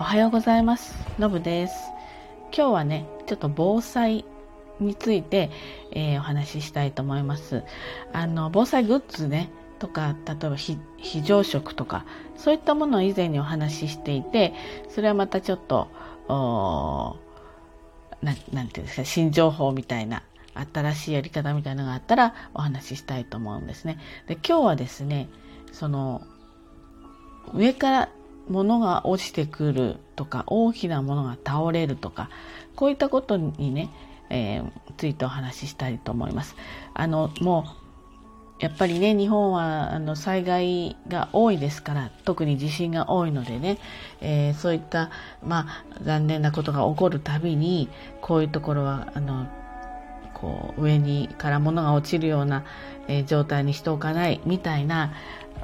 おはようございます。のぶです。今日はね、ちょっと防災について、えー、お話ししたいと思います。あの、防災グッズね、とか、例えば非常食とか、そういったものを以前にお話ししていて、それはまたちょっと、ななんていうんですか、新情報みたいな、新しいやり方みたいなのがあったらお話ししたいと思うんですね。で、今日はですね、その、上から物が落ちてくるとか大きなものが倒れるとかこういったことにね、えー、ついてお話ししたいと思います。あのもうやっぱりね日本はあの災害が多いですから特に地震が多いのでね、えー、そういったまあ残念なことが起こるたびにこういうところはあのこう上にから物が落ちるような、えー、状態にしておかないみたいな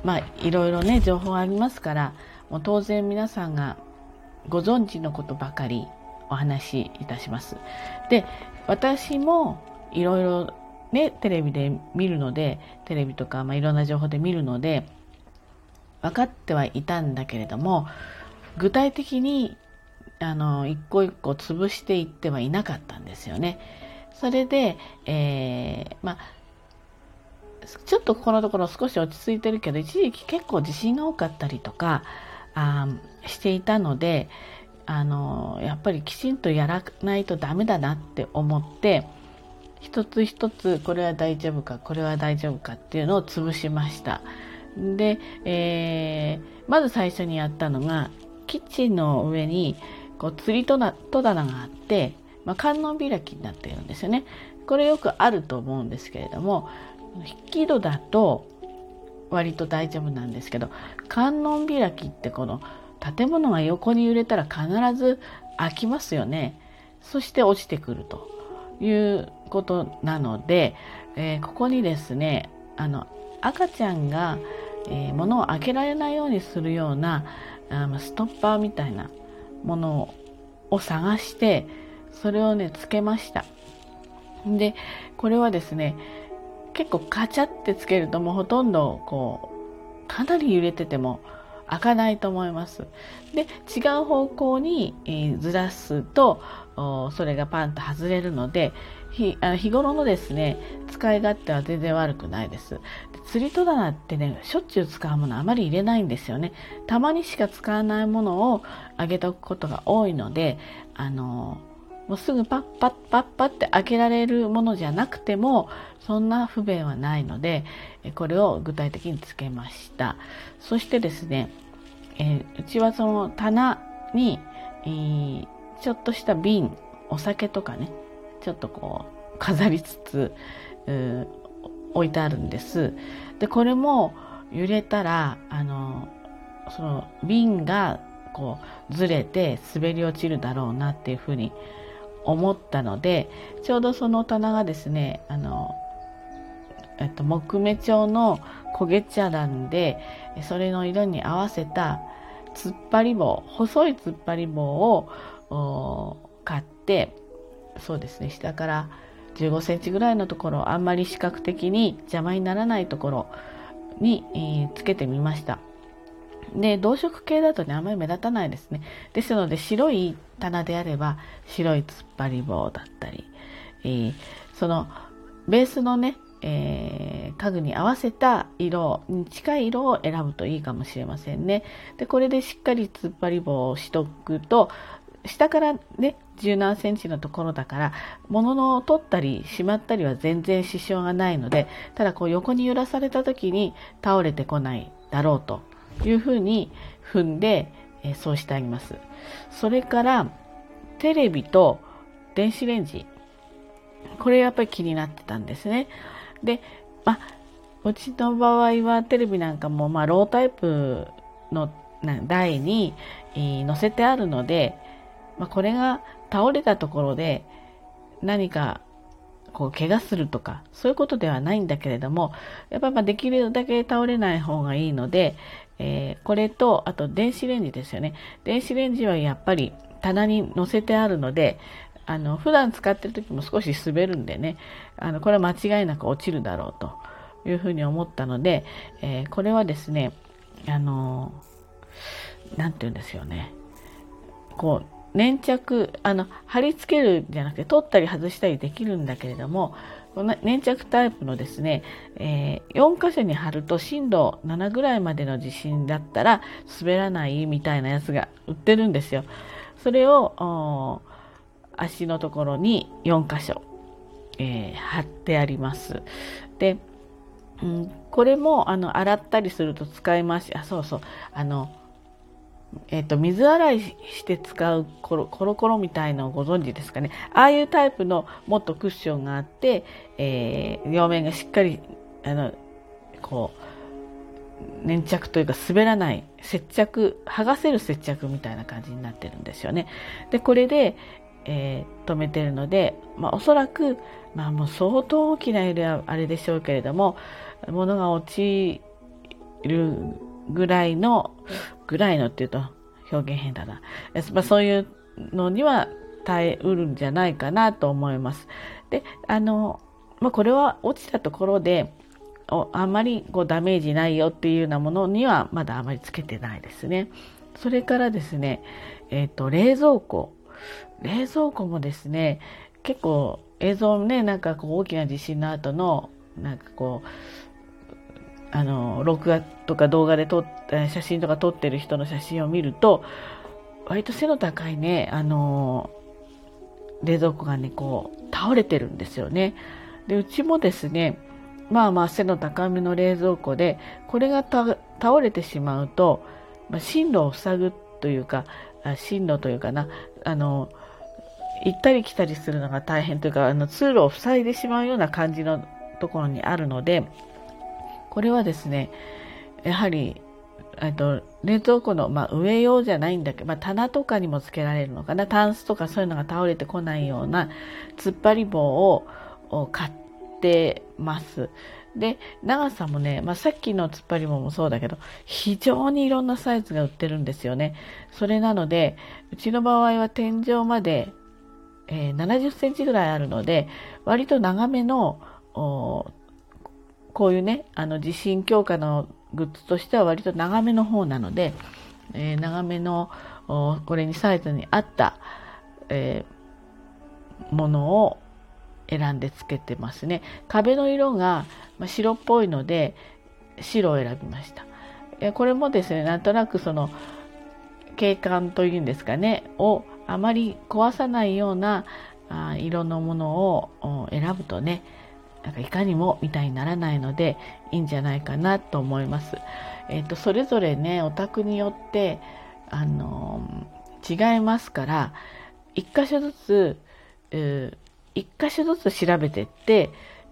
まあいろいろね情報ありますからもう当然皆さんがご存知のことばかりお話しいたします。で、私もいろいろね、テレビで見るので、テレビとか、まあ、いろんな情報で見るので、分かってはいたんだけれども、具体的に、あの、一個一個潰していってはいなかったんですよね。それで、えー、まあ、ちょっとこのところ少し落ち着いてるけど、一時期結構地震が多かったりとか、あしていたのであのやっぱりきちんとやらないとダメだなって思って一つ一つこれは大丈夫かこれは大丈夫かっていうのを潰しました。で、えー、まず最初にやったのがキッチンの上にこう釣り戸棚があって、まあ、観音開きになってるんですよね。これよくあると思うんですけれども引き戸だと割と大丈夫なんですけど観音開きってこの建物が横に揺れたら必ず開きますよね。そして落ちてくるということなので、えー、ここにですねあの赤ちゃんが、えー、物を開けられないようにするようなあストッパーみたいなものを探してそれをねつけました。でこれはですね結構カチャってつけるともうほとんどこうかなり揺れてても開かないと思います。で違う方向に、えー、ずらすとそれがパンと外れるので日あの日頃のですね使い勝手は全然悪くないですで釣り戸棚ってねしょっちゅう使うものあまり入れないんですよねたまにしか使わないものをあげておくことが多いのであのもうすぐパッパッパッパッって開けられるものじゃなくてもそんな不便はないのでこれを具体的につけましたそしてですね、えー、うちはその棚に、えー、ちょっとした瓶お酒とかねちょっとこう飾りつつ置いてあるんですでこれも揺れたらあのその瓶がこうずれて滑り落ちるだろうなっていうふうに思ったのでちょうどその棚がですねあの、えっと、木目調の焦げ茶なんでそれの色に合わせた突っ張り棒細い突っ張り棒を買ってそうですね下から15センチぐらいのところあんまり視覚的に邪魔にならないところに、えー、つけてみました。で、同色系だとね、あまり目立たないですね。ですので、白い棚であれば、白い突っ張り棒だったり、えー、その、ベースのね、えー、家具に合わせた色に近い色を選ぶといいかもしれませんね。で、これでしっかり突っ張り棒をしとくと、下からね、十何センチのところだから、物の取ったりしまったりは全然支障がないので、ただこう横に揺らされた時に倒れてこないだろうというふうに踏んで、え、そうしてあげます。それから、テレビと電子レンジ。これやっぱり気になってたんですね。で、まあ、うちの場合はテレビなんかも、まあ、ロータイプの台に、え、載せてあるので、まあ、これが倒れたところで何かこう怪我するとかそういうことではないんだけれどもやっぱりできるだけ倒れない方がいいので、えー、これとあと電子レンジですよね。電子レンジはやっぱり棚に載せてあるのであの普段使ってる時も少し滑るんでね。あのこれは間違いなく落ちるだろうというふうに思ったので、えー、これはですねあの何て言うんですよね。こう粘着あの貼り付けるんじゃなくて取ったり外したりできるんだけれどもこの粘着タイプのですね、えー、4箇所に貼ると震度7ぐらいまでの地震だったら滑らないみたいなやつが売ってるんですよ。それを足のところに4箇所、えー、貼ってあります。で、うん、これもあの洗ったりすると使います、あ、そうそう、あの、えっ、ー、と、水洗いして使うコロコロコロみたいのをご存知ですかね。ああいうタイプのもっとクッションがあって、えー、両面がしっかり、あの、こう、粘着というか滑らない接着、剥がせる接着みたいな感じになってるんですよね。で、これで、えー、止めてるので、まあ、おそらく、まあ、もう相当大きな揺れはあれでしょうけれども、物が落ちるぐらいの、ぐらいのっていうと表現変だな。まあ、そういうのには耐えうるんじゃないかなと思います。で、あの、まあ、これは落ちたところで、あんまりこうダメージないよっていうようなものにはまだあまりつけてないですね。それからですね、えっ、ー、と、冷蔵庫。冷蔵庫もですね、結構映像ね、なんかこう大きな地震の後の、なんかこう、あの、録画とか動画で撮っ写真とか撮ってる人の写真を見ると、割と背の高いね、あの、冷蔵庫がね、こう、倒れてるんですよね。で、うちもですね、まあまあ背の高めの冷蔵庫で、これが倒れてしまうと、まあ、進路を塞ぐというか、進路というかな、あの、行ったり来たりするのが大変というか、あの通路を塞いでしまうような感じのところにあるので、これはですね、やはり、えっと、冷蔵庫の、まあ、上用じゃないんだけど、まあ、棚とかにもつけられるのかな、タンスとかそういうのが倒れてこないような突っ張り棒を買ってます。で、長さもね、まあ、さっきの突っ張り棒もそうだけど、非常にいろんなサイズが売ってるんですよね。それなので、うちの場合は天井まで、えー、70センチぐらいあるので、割と長めのこういうね、あの地震強化のグッズとしては割と長めの方なので、えー、長めのこれにサイズに合った、えー、ものを選んでつけてますね。壁の色が白っぽいので白を選びました。これもですね、なんとなくその景観というんですかね、をあまり壊さないような色のものを選ぶとね、なんかいかにもみたいにならないのでいいんじゃないかなと思います。えっ、ー、とそれぞれねお宅によってあのー、違いますから一箇所ずつ、えー、一箇所ずつ調べてって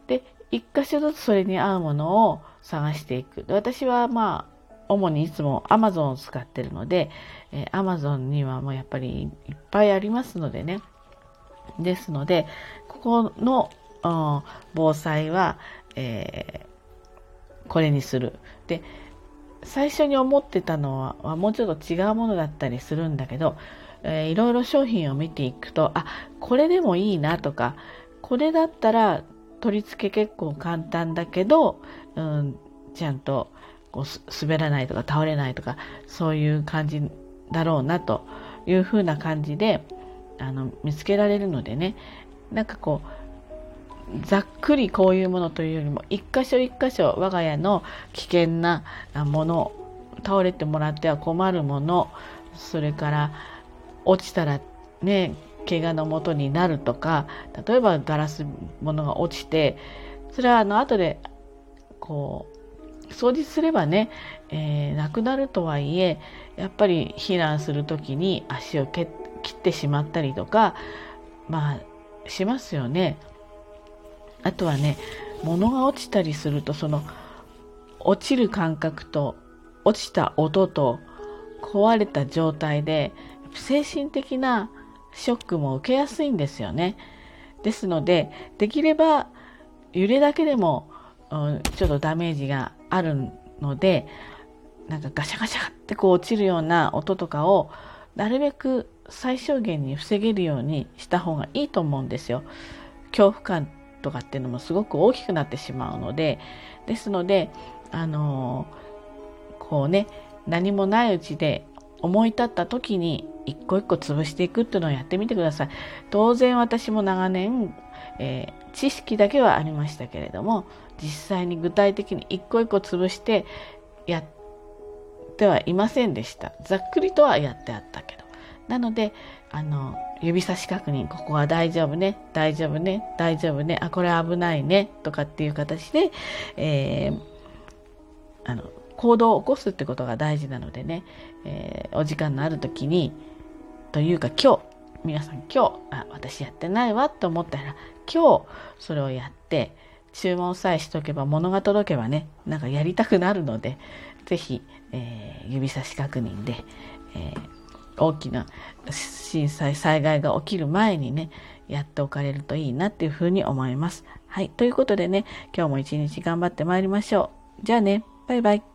で一箇所ずつそれに合うものを探していく。私はまあ主にいつも Amazon を使ってるので、えー、Amazon にはもうやっぱりいっぱいありますのでね。ですので、ここの防災は、えー、これにする。で、最初に思ってたのはもうちょっと違うものだったりするんだけど、えー、いろいろ商品を見ていくと、あ、これでもいいなとか、これだったら取り付け結構簡単だけど、うん、ちゃんとこう滑らないとか倒れないとか、そういう感じだろうなというふうな感じで、あの、見つけられるのでね、なんかこう、ざっくりこういうものというよりも一箇所一箇所我が家の危険なもの倒れてもらっては困るものそれから落ちたらね怪我のもとになるとか例えばガラスものが落ちてそれはあの後でこう掃除すればね、えー、なくなるとはいえやっぱり避難する時に足を切ってしまったりとかまあしますよね。あとはね物が落ちたりするとその落ちる感覚と落ちた音と壊れた状態で精神的なショックも受けやすいんですよね。ですのでできれば揺れだけでも、うん、ちょっとダメージがあるのでなんかガシャガシャってこう落ちるような音とかをなるべく最小限に防げるようにした方がいいと思うんですよ。恐怖感とかっていうのもすごく大きくなってしまうのでですのであのこうね何もないうちで思い立った時に一個一個潰していくっていうのをやってみてください。当然私も長年、えー、知識だけはありましたけれども実際に具体的に一個一個潰してやってはいませんでした。ざっくりとはやってあったけど。なのであの指差し確認ここは大丈夫ね大丈夫ね大丈夫ねあこれ危ないねとかっていう形で、えー、あの行動を起こすってことが大事なのでね、えー、お時間のある時にというか今日皆さん今日あ私やってないわと思ったら今日それをやって注文さえしとけば物が届けばねなんかやりたくなるので是非、えー、指差し確認で、えー大きな震災災害が起きる前にねやっておかれるといいなっていうふうに思います。はい。ということでね今日も一日頑張ってまいりましょう。じゃあねバイバイ。